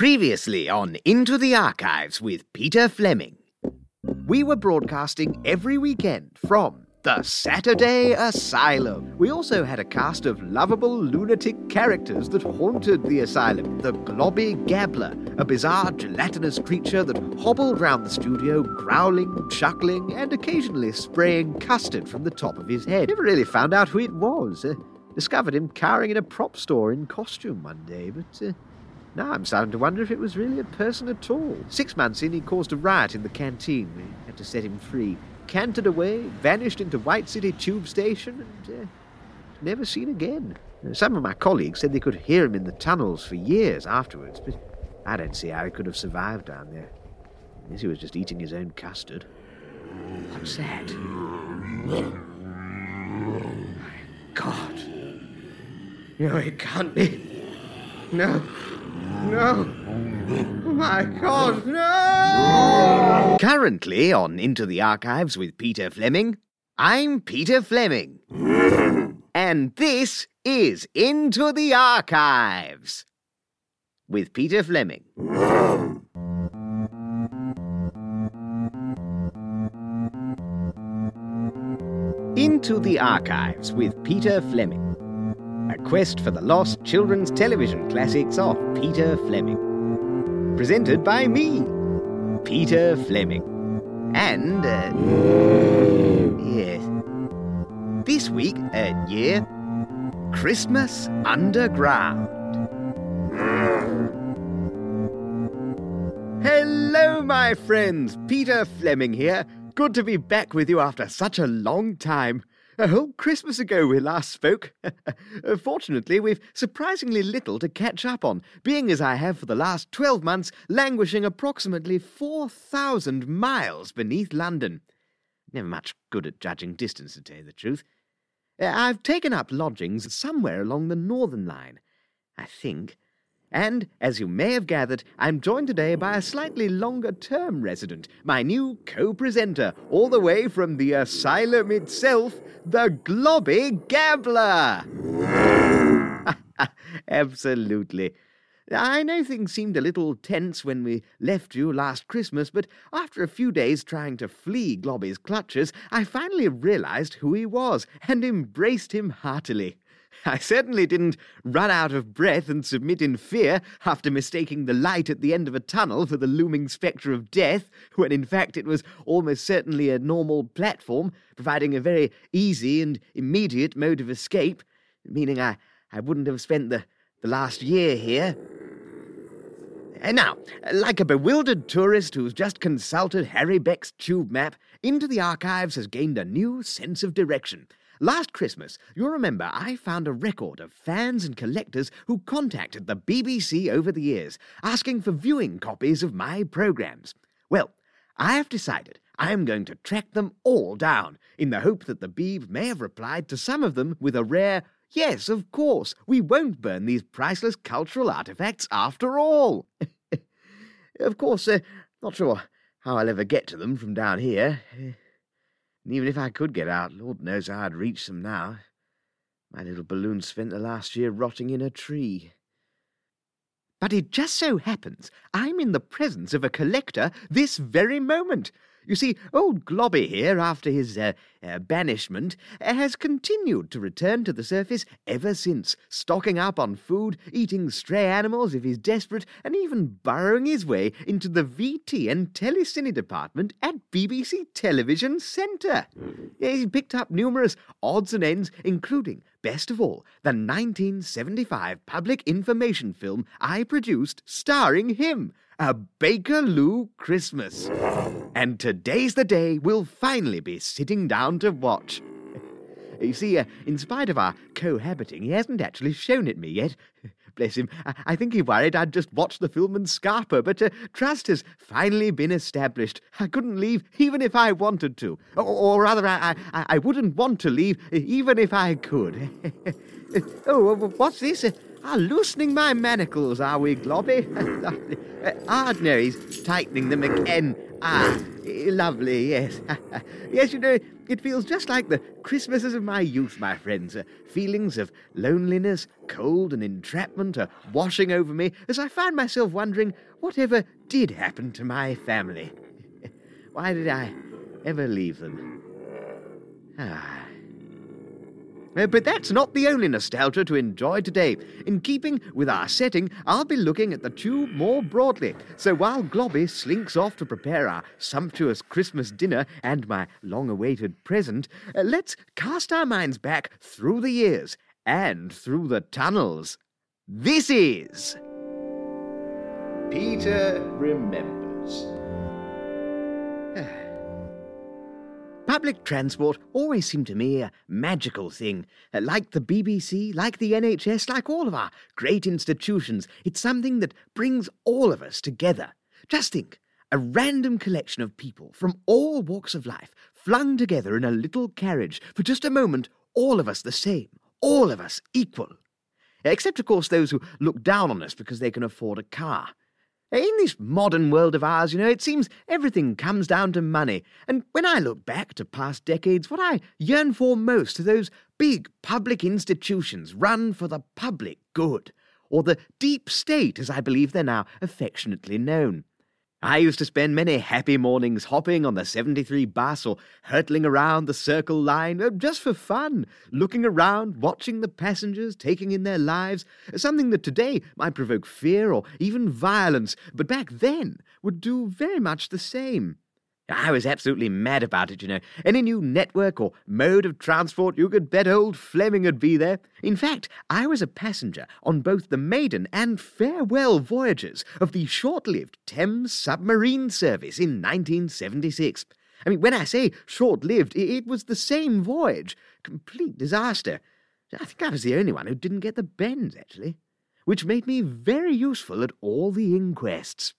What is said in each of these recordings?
Previously on Into the Archives with Peter Fleming. We were broadcasting every weekend from the Saturday Asylum. We also had a cast of lovable lunatic characters that haunted the asylum. The Globby Gabbler, a bizarre gelatinous creature that hobbled round the studio, growling, chuckling, and occasionally spraying custard from the top of his head. Never really found out who it was. Uh, discovered him cowering in a prop store in costume one day, but uh, now I'm starting to wonder if it was really a person at all. Six months in, he caused a riot in the canteen. We had to set him free. Cantered away, vanished into White City Tube Station, and uh, never seen again. Some of my colleagues said they could hear him in the tunnels for years afterwards, but I don't see how he could have survived down there. Unless he was just eating his own custard. What's that? My God. No, it can't be. No. No. Oh my God, no! Currently on Into the Archives with Peter Fleming, I'm Peter Fleming. and this is Into the Archives with Peter Fleming. Into the Archives with Peter Fleming. A quest for the lost children's television classics of Peter Fleming. Presented by me, Peter Fleming. And, uh, yes. This week, uh, yeah, Christmas Underground. Hello, my friends. Peter Fleming here. Good to be back with you after such a long time. A whole Christmas ago we last spoke. Fortunately, we've surprisingly little to catch up on, being as I have for the last 12 months languishing approximately 4,000 miles beneath London. Never much good at judging distance, to tell you the truth. Uh, I've taken up lodgings somewhere along the Northern Line, I think. And, as you may have gathered, I'm joined today by a slightly longer term resident, my new co presenter, all the way from the asylum itself, the Globby Gabbler! Absolutely. I know things seemed a little tense when we left you last Christmas, but after a few days trying to flee Globby's clutches, I finally realized who he was and embraced him heartily. I certainly didn't run out of breath and submit in fear after mistaking the light at the end of a tunnel for the looming spectre of death, when in fact it was almost certainly a normal platform, providing a very easy and immediate mode of escape, meaning I, I wouldn't have spent the, the last year here. And now, like a bewildered tourist who's just consulted Harry Beck's tube map, Into the Archives has gained a new sense of direction. Last Christmas, you'll remember I found a record of fans and collectors who contacted the BBC over the years, asking for viewing copies of my programmes. Well, I have decided I am going to track them all down, in the hope that the Beeb may have replied to some of them with a rare, Yes, of course, we won't burn these priceless cultural artifacts after all. of course, uh, not sure how I'll ever get to them from down here. And even if I could get out, Lord knows how I'd reach them now. My little balloon spent the last year rotting in a tree. But it just so happens I'm in the presence of a collector this very moment. You see, old Globby here, after his uh, uh, banishment, has continued to return to the surface ever since, stocking up on food, eating stray animals if he's desperate, and even burrowing his way into the VT and telecine department at BBC Television Centre. He's picked up numerous odds and ends, including, best of all, the 1975 public information film I produced starring him. A Bakerloo Christmas. And today's the day we'll finally be sitting down to watch. You see, uh, in spite of our cohabiting, he hasn't actually shown it me yet. Bless him. I, I think he worried I'd just watched the film and scarper, but uh, trust has finally been established. I couldn't leave even if I wanted to. Or, or rather, I, I, I wouldn't want to leave even if I could. oh, what's this? Ah, loosening my manacles, are we, Globby? ah, no, he's tightening them again. Ah, lovely, yes. yes, you know, It feels just like the Christmases of my youth, my friends. Uh, feelings of loneliness, cold, and entrapment are washing over me as I find myself wondering whatever did happen to my family. Why did I ever leave them? Ah. Uh, but that's not the only nostalgia to enjoy today. In keeping with our setting, I'll be looking at the tube more broadly. So while Globby slinks off to prepare our sumptuous Christmas dinner and my long awaited present, uh, let's cast our minds back through the years and through the tunnels. This is. Peter Remembers. Public transport always seemed to me a magical thing. Uh, like the BBC, like the NHS, like all of our great institutions, it's something that brings all of us together. Just think a random collection of people from all walks of life flung together in a little carriage for just a moment, all of us the same, all of us equal. Except, of course, those who look down on us because they can afford a car. In this modern world of ours, you know, it seems everything comes down to money. And when I look back to past decades, what I yearn for most are those big public institutions run for the public good, or the deep state, as I believe they're now affectionately known. I used to spend many happy mornings hopping on the 73 bus or hurtling around the circle line uh, just for fun, looking around, watching the passengers, taking in their lives, something that today might provoke fear or even violence, but back then would do very much the same. I was absolutely mad about it, you know. Any new network or mode of transport, you could bet old Fleming would be there. In fact, I was a passenger on both the maiden and farewell voyages of the short lived Thames submarine service in 1976. I mean, when I say short lived, it was the same voyage. Complete disaster. I think I was the only one who didn't get the bends, actually, which made me very useful at all the inquests.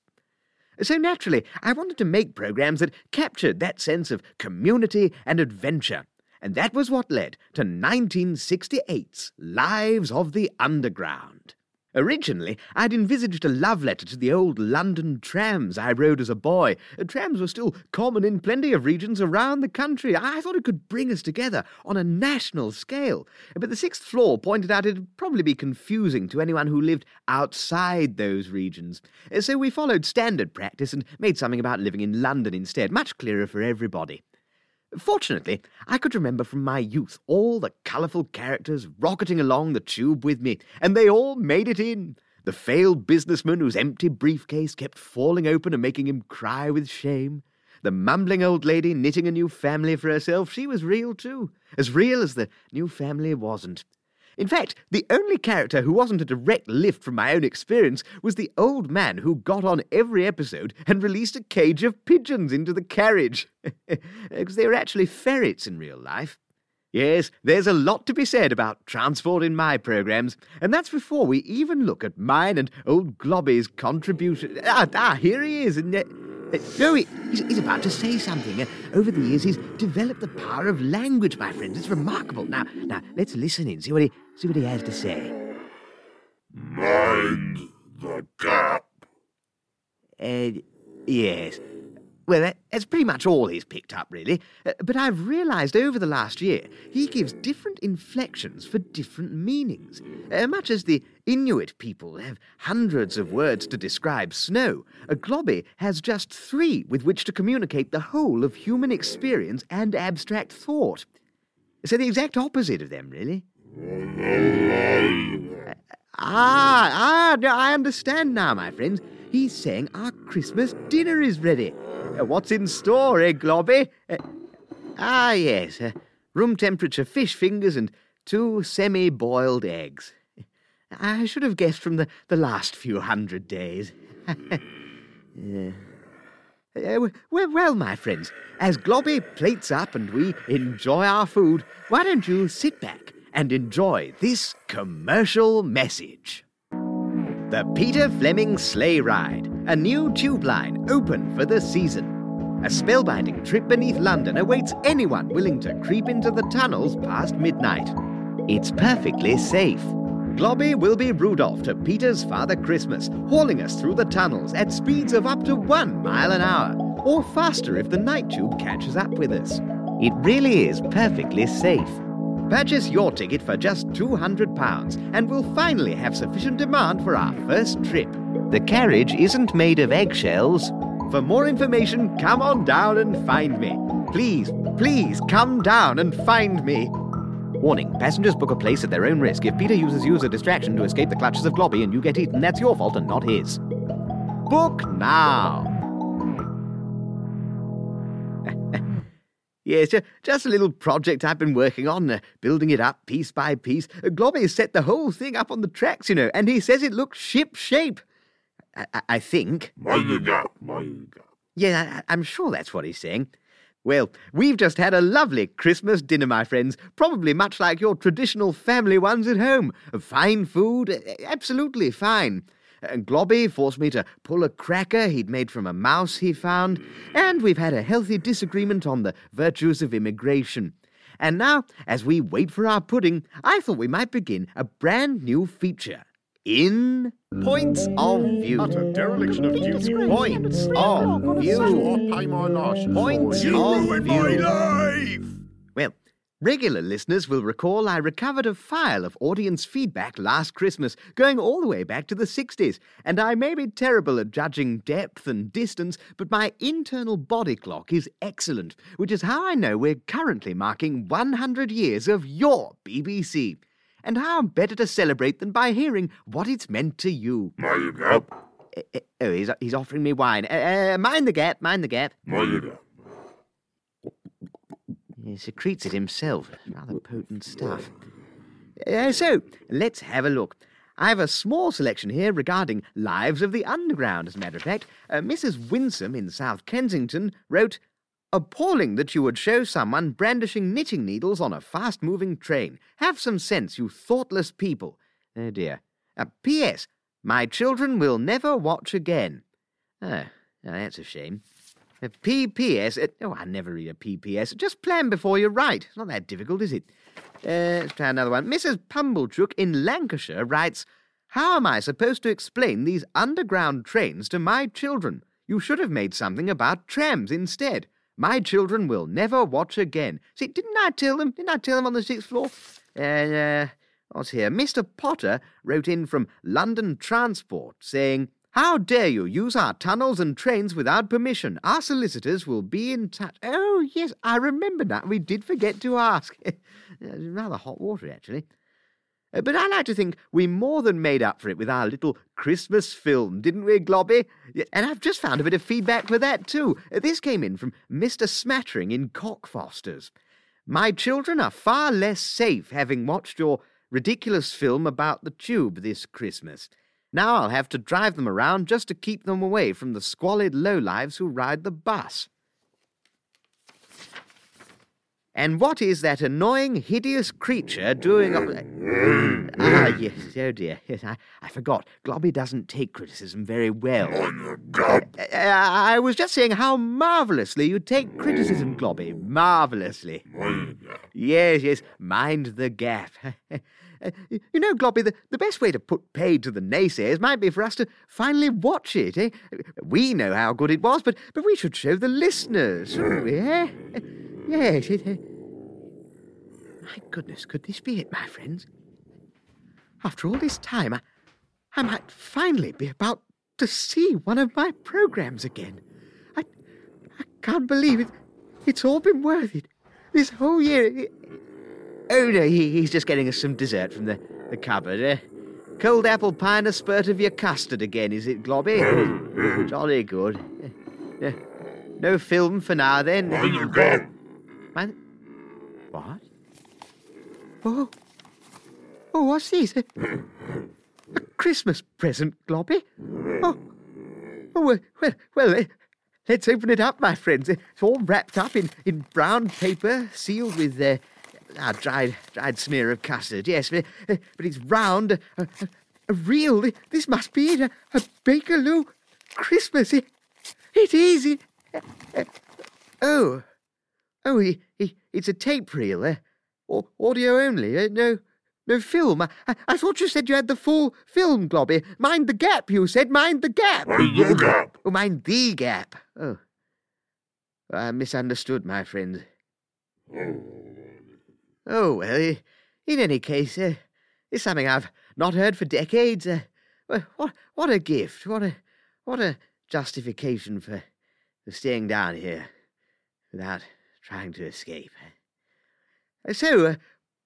So naturally, I wanted to make programs that captured that sense of community and adventure. And that was what led to 1968's Lives of the Underground. Originally, I'd envisaged a love letter to the old London trams I rode as a boy. Uh, trams were still common in plenty of regions around the country. I thought it could bring us together on a national scale. But the sixth floor pointed out it'd probably be confusing to anyone who lived outside those regions. Uh, so we followed standard practice and made something about living in London instead, much clearer for everybody. Fortunately, I could remember from my youth all the colourful characters rocketing along the tube with me, and they all made it in. The failed businessman whose empty briefcase kept falling open and making him cry with shame. The mumbling old lady knitting a new family for herself, she was real too. As real as the new family wasn't. In fact, the only character who wasn't a direct lift from my own experience was the old man who got on every episode and released a cage of pigeons into the carriage. Because they were actually ferrets in real life. Yes, there's a lot to be said about transport in my programs, and that's before we even look at mine and old Globby's contribution. Ah, ah here he is. And, uh, no, he, he's, he's, about to say something. Uh, over the years, he's developed the power of language, my friends. It's remarkable. Now, now, let's listen in. See what he, see what he has to say. Mind the gap. Uh, yes. Well, that, that's pretty much all he's picked up, really. Uh, but I've realised over the last year he gives different inflections for different meanings. Uh, much as the Inuit people have hundreds of words to describe snow, a Globby has just three with which to communicate the whole of human experience and abstract thought. So the exact opposite of them, really. Ah, ah, I understand now, my friends. He's saying our Christmas dinner is ready. Uh, what's in store, eh, Globby? Uh, ah, yes, uh, room temperature fish fingers and two semi boiled eggs. I should have guessed from the, the last few hundred days. yeah. Uh, well, well, my friends, as Globby plates up and we enjoy our food, why don't you sit back and enjoy this commercial message? The Peter Fleming Sleigh Ride, a new tube line open for the season. A spellbinding trip beneath London awaits anyone willing to creep into the tunnels past midnight. It's perfectly safe. Globby will be Rudolph to Peter's Father Christmas, hauling us through the tunnels at speeds of up to one mile an hour, or faster if the night tube catches up with us. It really is perfectly safe. Purchase your ticket for just £200 and we'll finally have sufficient demand for our first trip. The carriage isn't made of eggshells. For more information, come on down and find me. Please, please come down and find me. Warning passengers book a place at their own risk. If Peter uses you as a distraction to escape the clutches of Globby and you get eaten, that's your fault and not his. Book now. Yes, just a little project I've been working on, uh, building it up piece by piece. Globby set the whole thing up on the tracks, you know, and he says it looks ship shape. I, I, think. Gap, mind. Yeah, I, I'm sure that's what he's saying. Well, we've just had a lovely Christmas dinner, my friends, probably much like your traditional family ones at home. Fine food, uh, absolutely fine. And Globby forced me to pull a cracker he'd made from a mouse he found, and we've had a healthy disagreement on the virtues of immigration. And now, as we wait for our pudding, I thought we might begin a brand new feature. In Points of View. Dereliction of duty. Points of View. Or pay my lashes. Points of view. Well, regular listeners will recall I recovered a file of audience feedback last Christmas, going all the way back to the 60s, and I may be terrible at judging depth and distance, but my internal body clock is excellent, which is how I know we're currently marking 100 years of your BBC. And how better to celebrate than by hearing what it's meant to you? Gap, Eh, eh, Oh, he's, he's offering me wine. Uh, mind the gap, mind the gap. gap. He secretes it himself. Rather potent stuff. Uh, so, let's have a look. I have a small selection here regarding Lives of the Underground, as a matter of fact. Uh, Mrs. Winsome in South Kensington wrote, Appalling that you would show someone brandishing knitting needles on a fast moving train. Have some sense, you thoughtless people. Oh dear. Uh, P.S. My children will never watch again. Ah, now that's a shame. A PPS. uh, oh, I never read a PPS. Just plan before you write. It's not that difficult, is it? Uh, let's try another one. Mrs. Pumblechook in Lancashire writes, How am I supposed to explain these underground trains to my children? You should have made something about trams instead. My children will never watch again. See, didn't I tell them? Didn't I tell them on the sixth floor? Uh, uh, what's here? Mr. Potter wrote in from London Transport saying, How dare you use our tunnels and trains without permission? Our solicitors will be in touch. Oh, yes, I remember now. We did forget to ask. Rather hot water, actually. Uh, But I like to think we more than made up for it with our little Christmas film, didn't we, Globby? And I've just found a bit of feedback for that, too. Uh, This came in from Mr. Smattering in Cockfosters. My children are far less safe having watched your ridiculous film about the tube this Christmas. Now I'll have to drive them around just to keep them away from the squalid lowlives who ride the bus. And what is that annoying, hideous creature doing? on- ah, yes, oh dear. Yes, I, I forgot. Globby doesn't take criticism very well. Mind the gap, Uh, I was just saying how marvellously you take criticism, Globby. Marvellously. mind the gap. Yes, yes, mind the gap. Uh, you know, Globby, the, the best way to put paid to the naysayers might be for us to finally watch it, eh? We know how good it was, but, but we should show the listeners, shouldn't we, eh? Yes, it, uh, My goodness, could this be it, my friends? After all this time, I, I might finally be about to see one of my programs again. I, I can't believe it. It's all been worth it. This whole year. It, oh no, he, he's just getting us some dessert from the, the cupboard. Eh? Cold apple pie and a spurt of your custard again, is it, Globby? Jolly good. Eh, eh, No film for now, then. Mind the gap. Man- What? Oh. Oh, what's this? A, a Christmas present, Globby? Oh. Oh, well, well, well let's open it up, my friends. It's all wrapped up in, in brown paper, sealed with uh, a dried, dried smear of custard. Yes, but, uh, but it's round, a, a, a real. This must be it, a, a Bakerloo Christmas. It, it is. It, uh, oh. Oh, he, he, it's a tape reel, eh? Or audio only, eh? No, no film. I, I, I thought you said you had the full film, Globby. Mind the gap, you said. Mind the gap. Mind the gap. Oh, mind the gap. Oh. I misunderstood, my friend. Oh, well, in any case, uh, it's something I've not heard for decades. Uh, what, what a gift. What a, what a justification for, for staying down here without trying to escape. Uh, So, uh,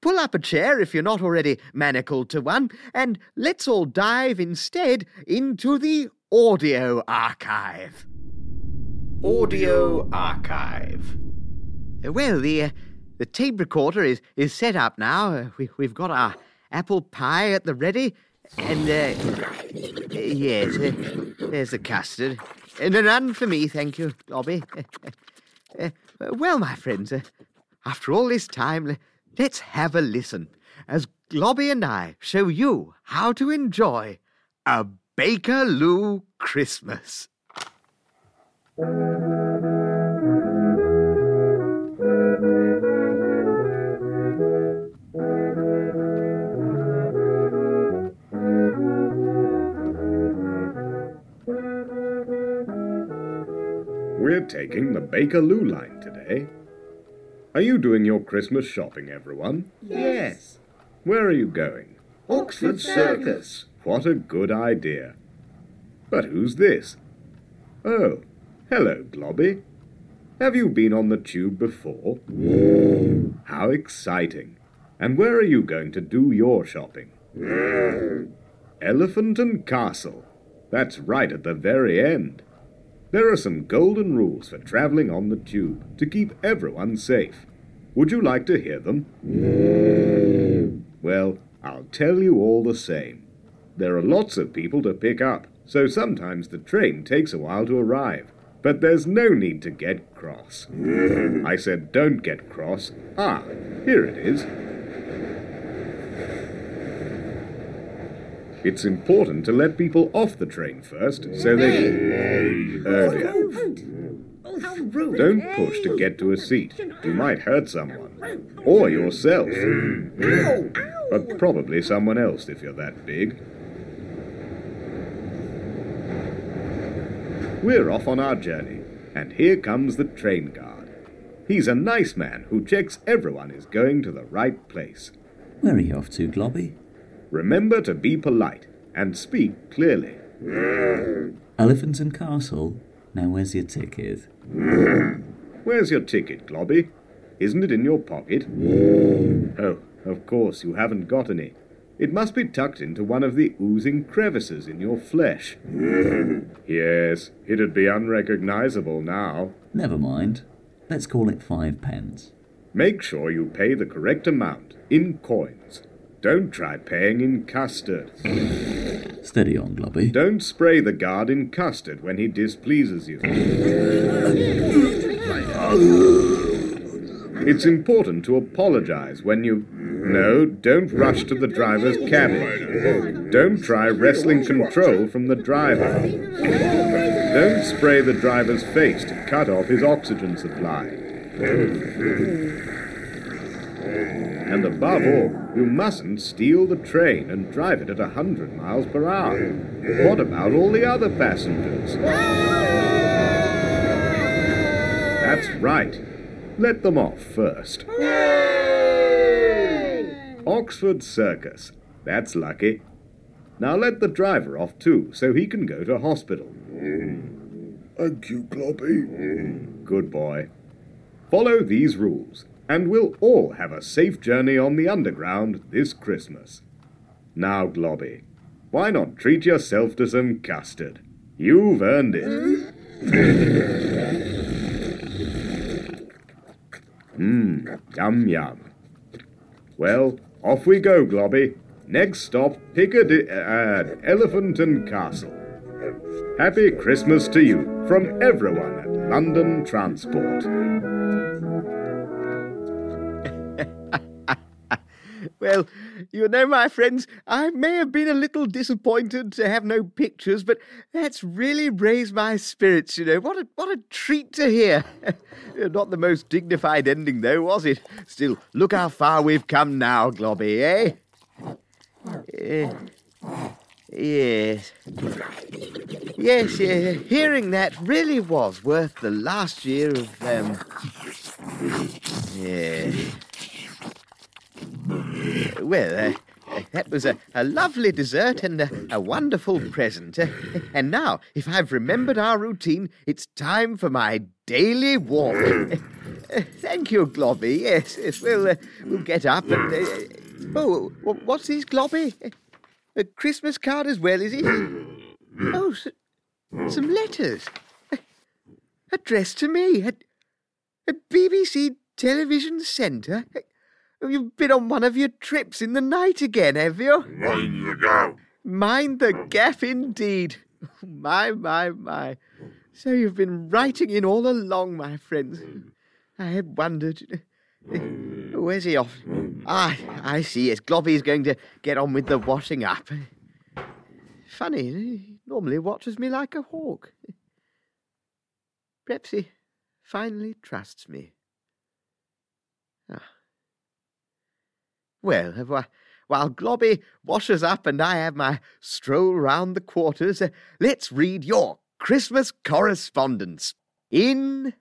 pull up a chair if you're not already manacled to one, and let's all dive instead into the audio archive. Audio archive. Uh, Well, the uh, the tape recorder is, is set up now. Uh, we, we've got our apple pie at the ready, and uh, uh, yes, uh, there's the custard. And a none for me, thank you, Lobby. Uh, well, my friends, uh, after all this time, let's have a listen as Globby and I show you how to enjoy a Bakerloo Christmas. We're taking the Bakerloo line today. Are you doing your Christmas shopping, everyone? Yes. Where are you going? Oxford Circus. What a good idea. But who's this? Oh, hello, Globby. Have you been on the tube before? How exciting. And where are you going to do your shopping? Elephant and Castle. That's right at the very end. There are some golden rules for traveling on the tube to keep everyone safe. Would you like to hear them? Well, I'll tell you all the same. There are lots of people to pick up, so sometimes the train takes a while to arrive. But there's no need to get cross. I said don't get cross. Ah, here it is. It's important to let people off the train first so they can. Dear. How rude. Don't push to get to a seat. You might hurt someone. Or yourself. But probably someone else if you're that big. We're off on our journey, and here comes the train guard. He's a nice man who checks everyone is going to the right place. Where are you off to, Globby? Remember to be polite and speak clearly. Elephant and Castle? Now where's your ticket? Where's your ticket, Globby? Isn't it in your pocket? Oh, of course, you haven't got any. It must be tucked into one of the oozing crevices in your flesh. yes, it'd be unrecognizable now. Never mind. Let's call it five pence. Make sure you pay the correct amount in coins. Don't try paying in custard. Steady on, Globby. Don't spray the guard in custard when he displeases you. It's important to apologize when you. No, don't rush to the driver's cabin. Don't try wrestling control from the driver. Don't spray the driver's face to cut off his oxygen supply. And above all, you mustn't steal the train and drive it at a hundred miles per hour. What about all the other passengers? That's right. Let them off first. Oxford Circus. That's lucky. Now let the driver off too, so he can go to hospital. Thank you, Globby. Good boy. Follow these rules, and we'll all have a safe journey on the Underground this Christmas. Now, Globby, why not treat yourself to some custard? You've earned it. Mmm, yum yum. Well, off we go, Globby. Next stop, Piccadilly, uh, Elephant and Castle. Happy Christmas to you from everyone at London Transport. Well, you know, my friends, I may have been a little disappointed to have no pictures, but that's really raised my spirits, you know. What a, what a treat to hear. Not the most dignified ending, though, was it? Still, look how far we've come now, Globby, eh? Eh, Yes. Yes, yeah, hearing that really was worth the last year of, um. Yeah. Well, uh, that was a, a lovely dessert and a, a wonderful present. Uh, and now, if I've remembered our routine, it's time for my daily walk. Uh, thank you, Globby. Yes, yes, we'll, uh, we'll get up and. Uh, oh, what's this, Globby? A Christmas card as well, is it? Oh, s- some letters. Addressed to me at, at BBC Television Centre. You've been on one of your trips in the night again, have you? Mind you go. Mind the gap indeed. My, my, my. So you've been writing in all along, my friends. I had wondered. Where's he off? Ah, I see. It's Globby's going to get on with the washing up. Funny, he normally watches me like a hawk. Perhaps he finally trusts me. Well, while Globby washes up and I have my stroll round the quarters, uh, let's read your Christmas correspondence in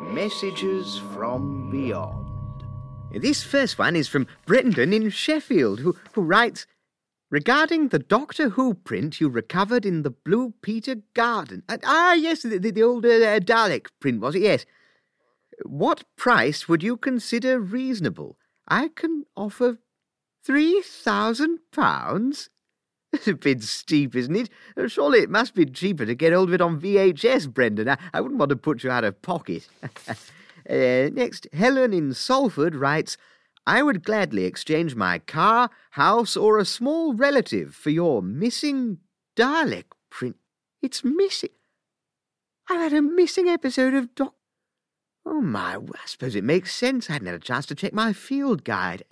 Messages from Beyond. This first one is from Brendan in Sheffield, who, who writes Regarding the Doctor Who print you recovered in the Blue Peter Garden. Uh, ah, yes, the, the, old uh, Dalek print, was it? Yes. What price would you consider reasonable? I can offer three thousand pounds. It's a bit steep, isn't it? Uh, Surely it must be cheaper to get hold of it on VHS, Brendan. I, I wouldn't want to put you out of pocket. uh, next, Helen in Salford writes, I would gladly exchange my car, house, or a small relative for your missing Dalek print. It's missing. I've had a missing episode of Doc. Oh my, I suppose it makes sense. I hadn't had a chance to check my field guide.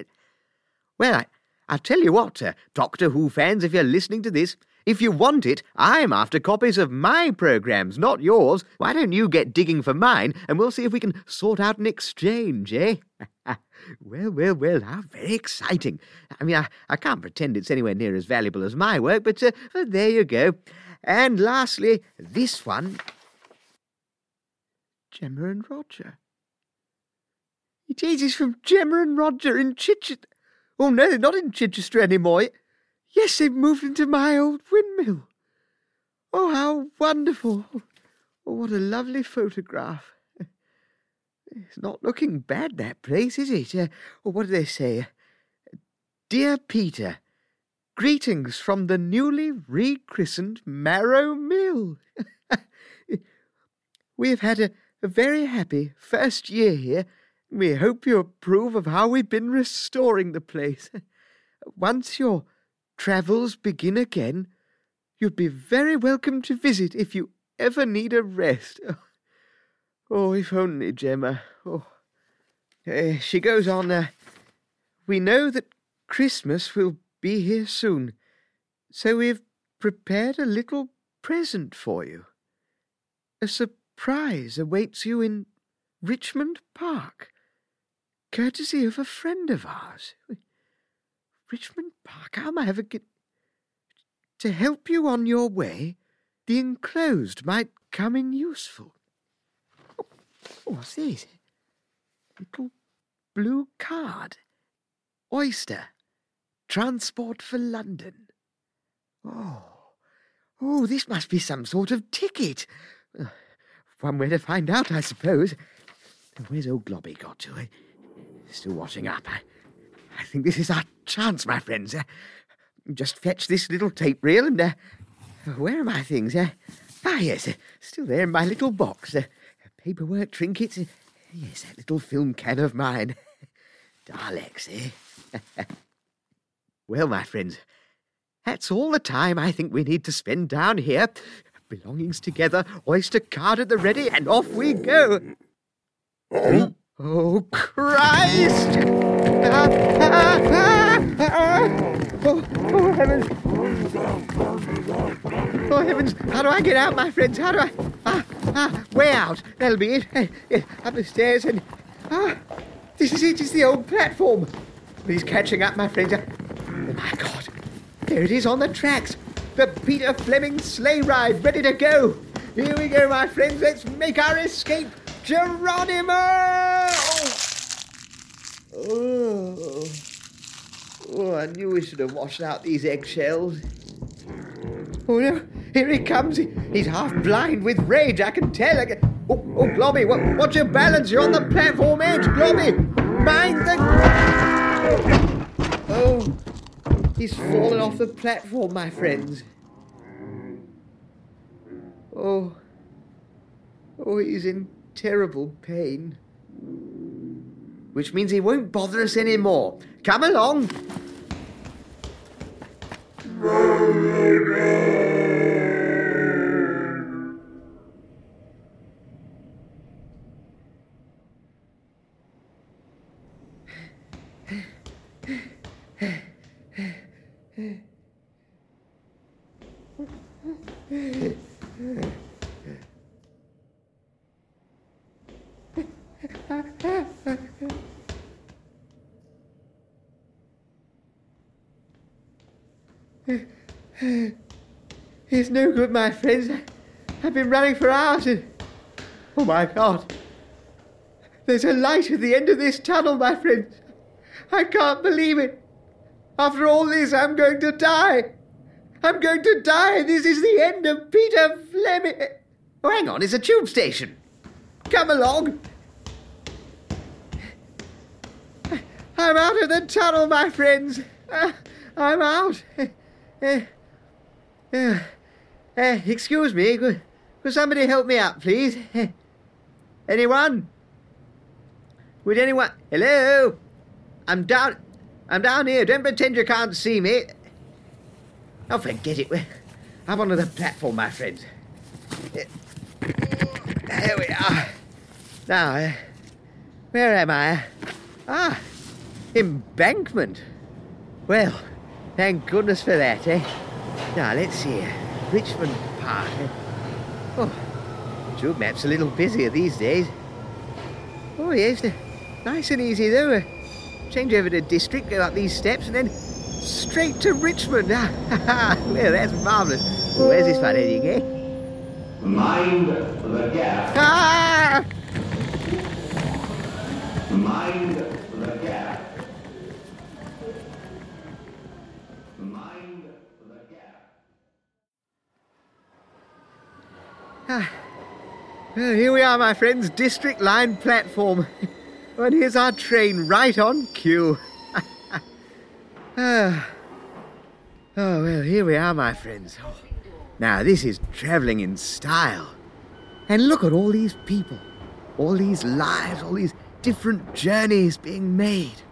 Well, I, I'll tell you what, uh, Doctor Who fans, if you're listening to this, if you want it, I'm after copies of my programmes, not yours. Why don't you get digging for mine, and we'll see if we can sort out an exchange, eh? well, well, well, how very exciting. I mean, I, I can't pretend it's anywhere near as valuable as my work, but uh, there you go. And lastly, this one Gemma and Roger. It is, it's from Gemma and Roger in Chichester. Oh, no, they're not in Chichester anymore. Yes, they've moved into my old windmill. Oh, how wonderful. Oh, what a lovely photograph. It's not looking bad, that place, is it? Uh, oh, what do they say? Dear Peter, greetings from the newly rechristened Marrow Mill. we have had a, a very happy first year here. We hope you approve of how we've been restoring the place. Once your travels begin again, you'd be very welcome to visit if you ever need a rest. Oh, if only, Gemma. Oh. Eh, she goes on, uh, we know that Christmas will be here soon, so we've prepared a little present for you. A surprise awaits you in Richmond Park, courtesy of a friend of ours. Richmond Park, how am I ever get... To help you on your way, the enclosed might come in useful. Oh, what's this? Little blue card. Oyster. Transport for London. Oh, oh, this must be some sort of ticket. One way to find out, I suppose. Where's old Globby got to? Eh? Still washing up. I, I think this is our chance, my friends. Uh, just fetch this little tape reel and. Uh, where are my things? Uh, ah, yes, uh, still there in my little box. Uh, paperwork, trinkets. Uh, yes, that little film can of mine. Daleks, eh? well, my friends, that's all the time I think we need to spend down here. Belongings together, oyster card at the ready, and off we go. Oh, Oh, Christ! Ah, ah, ah. Oh, oh, heavens! Oh, heavens! How do I get out, my friends? How do I? Ah, ah, way out. That'll be it. Up the stairs and. Ah, this is it. It's the old platform. He's catching up, my friends. Oh, my God. There it is on the tracks. The Peter Fleming sleigh ride, ready to go. Here we go, my friends. Let's make our escape. Geronimo! Oh. oh, I knew we should have washed out these eggshells. Oh no, here he comes. He- He's half blind with rage, I can tell. I can... Oh, oh, Globby, what, what's your balance? You're on the platform edge, Globby. Mind the. Oh, he's fallen off the platform, my friends. Oh, oh, he's in terrible pain. Which means he won't bother us anymore. Come along. It's no good, my friends. I've been running for hours and. Oh my god. There's a light at the end of this tunnel, my friends. I can't believe it. After all this, I'm going to die. I'm going to die. This is the end of Peter Fleming. Oh, hang on, it's a tube station. Come along. I'm out of the tunnel, my friends. I'm out. Uh, uh, uh, excuse me. Could, could somebody help me up, please? Anyone? Would anyone? Hello? I'm down. I'm down here. Don't pretend you can't see me. Oh, forget it. We're up onto the platform, my friends. There we are. Now, uh, where am I? Ah, embankment. Well, thank goodness for that, eh? Now, let's see. Richmond Park. Oh, tube map's a little busier these days. Oh, yes. Nice and easy, though. Uh, Change over to district, go up these steps, and then straight to Richmond. Ah, well, that's marvellous. Well, where's this one heading, eh? Mind the gap. Ah! Mind Ah. Well, here we are, my friends, District Line platform. And here's our train right on cue. ah. Oh, well, here we are, my friends. Oh, Now, this is travelling in style. And look at all these people, all these lives, all these different journeys being made.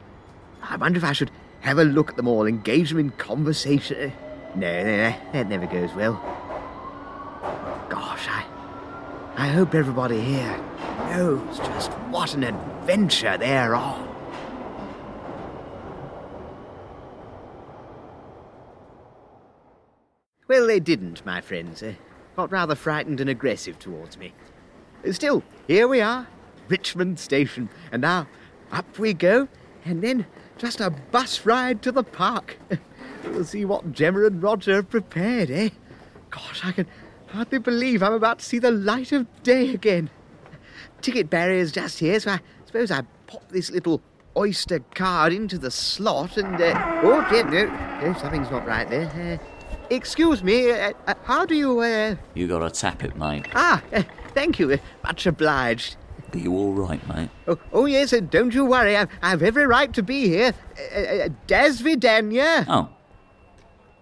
I wonder if I should have a look at them all, engage them in conversation. No, no, no, that never goes well. I hope everybody here knows just what an adventure they're on. Well, they didn't, my friends. They got rather frightened and aggressive towards me. Still, here we are, Richmond Station, and now up we go, and then just a bus ride to the park. we'll see what Gemma and Roger have prepared, eh? Gosh, I can hardly believe I'm about to see the light of day again. Ticket barrier's just here, so I suppose I pop this little oyster card into the slot and. Uh, oh, dear, no, no, something's not right there. Uh, excuse me, uh, uh, how do you. Uh, You gotta tap it, mate. ah, uh, thank you, much obliged. Are you all right, mate? Oh, oh yes, uh, don't you worry, I've, I've every right to be here. Uh, uh, Dasvidanya. Oh.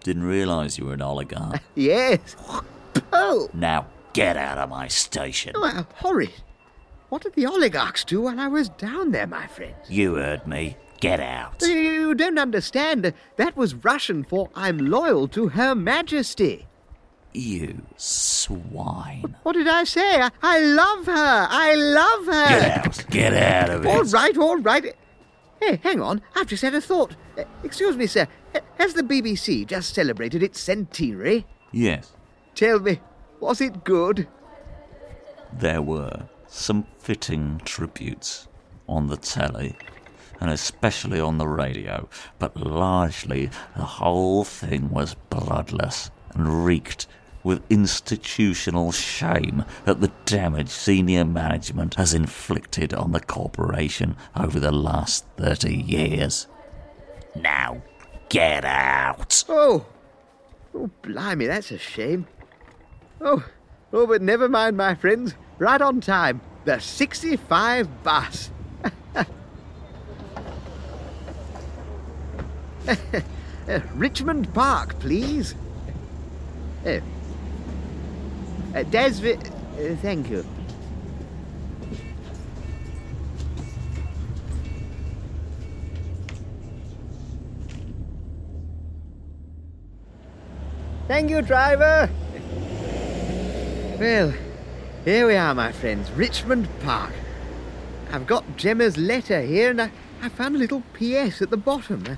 Didn't realise you were an oligarch. Yes. Oh, now get out of my station. oh, how horrid. What did the oligarchs do while I was down there, my friends? You heard me. Get out. You don't understand. That was Russian for I'm loyal to Her Majesty. You swine. What did I say? I, I love her. I love her. Get out. Get out of it. All right, all right. Hey, hang on. I've just had a thought. Uh, excuse me, sir. Has the BBC just celebrated its centenary? Yes, Tell me, was it good? there were some fitting tributes on the telly. and especially on the radio, but largely the whole thing was bloodless and reeked with institutional shame at the damage senior management has inflicted on the corporation over the last 30 years. Now, get out! Oh, oh, blimey, that's a shame. Oh, oh, but never mind, my friends. Right on time. The 65 bus. Uh, Richmond Park, please. Oh. Uh, Desvi- uh, thank you. Thank you, driver. Well, here we are, my friends. Richmond Park. I've got Gemma's letter here, and I, I found a little P.S. at the bottom. Uh,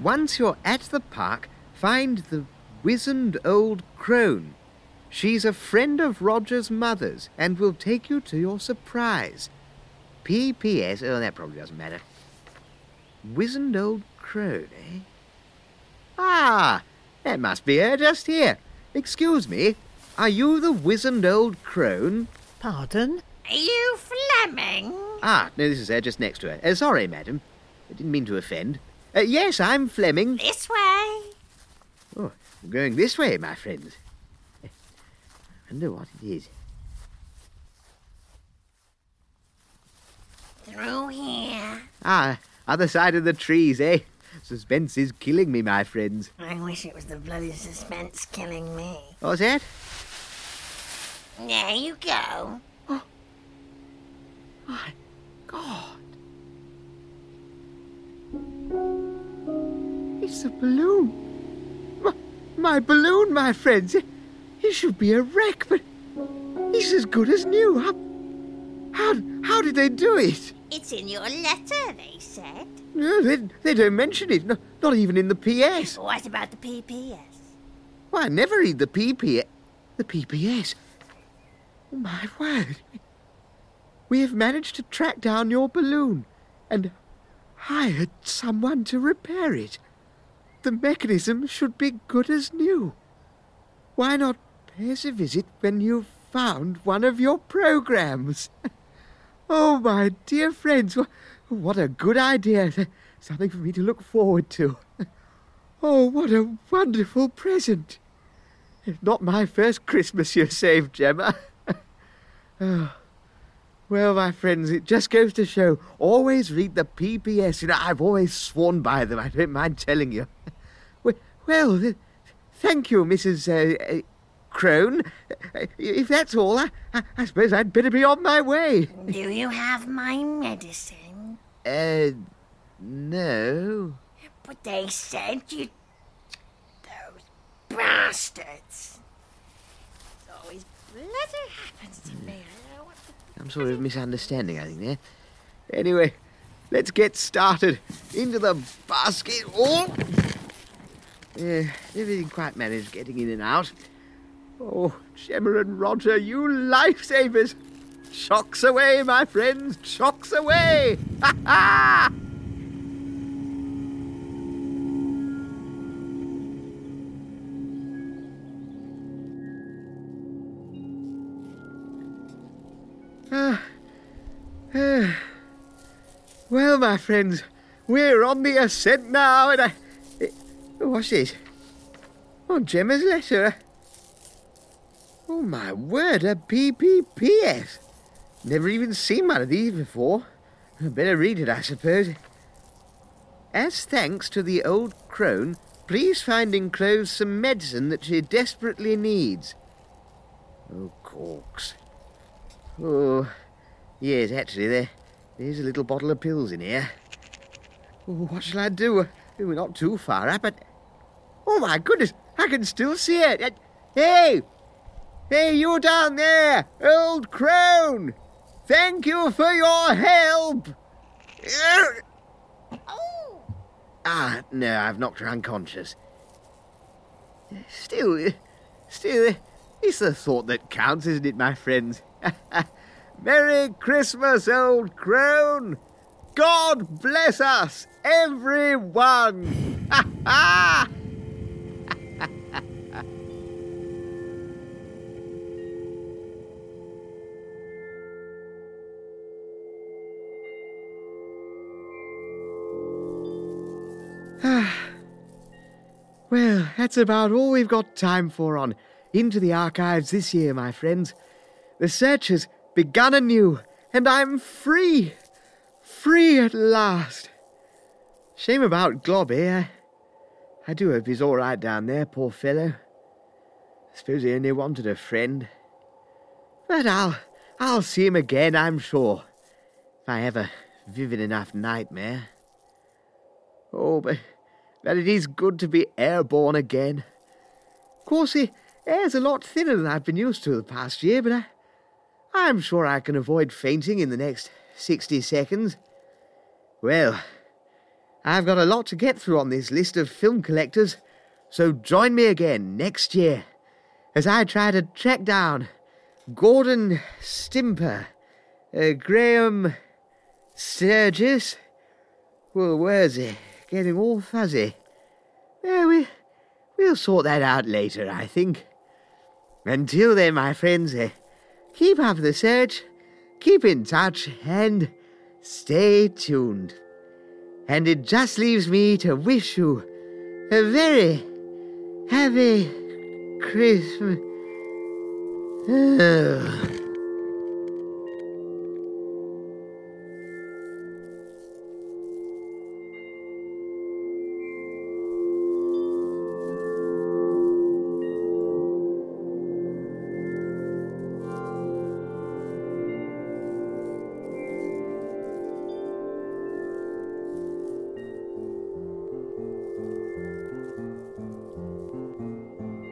Once you're at the park, find the wizened old crone. She's a friend of Roger's mother's and will take you to your surprise. P.P.S. Oh, that probably doesn't matter. Wizened old crone, eh? Ah, that must be her just here. Excuse me, are you the wizened old crone? Pardon? Are you Fleming? Ah, no, this is her just next to her. Uh, sorry, madam. I didn't mean to offend. Uh, yes, I'm Fleming. This way. Oh, we're going this way, my friends. I wonder what it is. Through here. Ah, other side of the trees, eh? Suspense is killing me, my friends. I wish it was the bloody suspense killing me. What's that? There you go. Oh, my God. It's a balloon. My, my balloon, my friends. He should be a wreck, but he's as good as new. How, how, how did they do it? It's in your letter, they said. No, they, they don't mention it. No, not even in the PS. What about the PPS? Why, I never read the PP. The PPS. My word. We have managed to track down your balloon and hired someone to repair it. The mechanism should be good as new. Why not pay us a visit when you've found one of your programs? oh, my dear friends, what a good idea. Something for me to look forward to. Oh, what a wonderful present. Not my first Christmas you saved, Gemma. Oh. Well, my friends, it just goes to show always read the PPS. You know, I've always sworn by them. I don't mind telling you. Well, well th- thank you, Mrs. Uh, uh, Crone. Uh, If that's all, I, I, I suppose I'd better be on my way. Do you have my medicine? Uh, no. But they said you. Those bastards. It always bloody happens to me. Sort of misunderstanding, I think, there. Anyway, let's get started. Into the basket. Oh! Yeah, everything quite manage getting in and out. Oh, Gemma and Roger, you lifesavers! Shocks away, my friends, shocks away! Ha ha! My friends, we're on the ascent now, and I. eh, What's this? Oh, Gemma's letter. Oh, my word, a PPPS. Never even seen one of these before. Better read it, I suppose. As thanks to the old crone, please find enclosed some medicine that she desperately needs. Oh, corks. Oh, yes, actually, there, there's a little bottle of pills in here. Oh, what shall I do? We're not too far up, but. Oh, my goodness, I can still see it. Hey! Hey, you down there, old crone! Thank you for your help! Oh! Ah, no, I've knocked her unconscious. Still, still, it's the thought that counts, isn't it, my friends? Merry Christmas, old crone! God bless us, everyone! Ha ha! Well, that's about all we've got time for on Into the Archives this year, my friends. The search has begun anew, and I'm free! Free at last! Shame about Globby. I, eh? I do hope he's all right down there, poor fellow. I Suppose he only wanted a friend. But I'll, I'll see him again, I'm sure. If I have a vivid enough nightmare. Oh, but that it is good to be airborne again. Of course, the air's a lot thinner than I've been used to the past year, but I, I'm sure I can avoid fainting in the next 60 seconds. Well, I've got a lot to get through on this list of film collectors, so join me again next year as I try to track down Gordon Stimper, uh, Graham Sturgis. Well, where's he? Getting all fuzzy. We, we'll sort that out later, I think. Until then, my friends, uh, keep up the search, keep in touch, and stay tuned. And it just leaves me to wish you a very happy Christmas.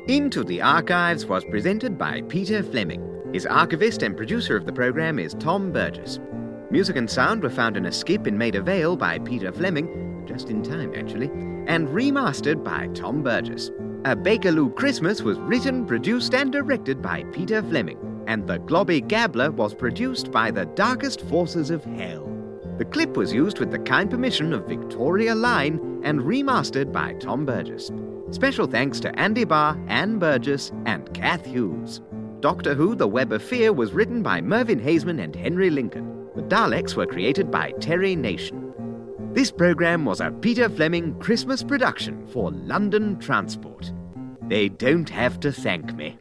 Into the Archives was presented by Peter Fleming. His archivist and producer of the program is Tom Burgess. Music and sound were found in a skip in Maida Vale by Peter Fleming, just in time actually, and remastered by Tom Burgess. A Bakerloo Christmas was written, produced, and directed by Peter Fleming, and The Globby Gabbler was produced by the Darkest Forces of Hell. The clip was used with the kind permission of Victoria Line and remastered by Tom Burgess. Special thanks to Andy Barr, Anne Burgess, and Kath Hughes. Doctor Who The Web of Fear was written by Mervyn Haisman and Henry Lincoln. The Daleks were created by Terry Nation. This program was a Peter Fleming Christmas production for London Transport. They don't have to thank me.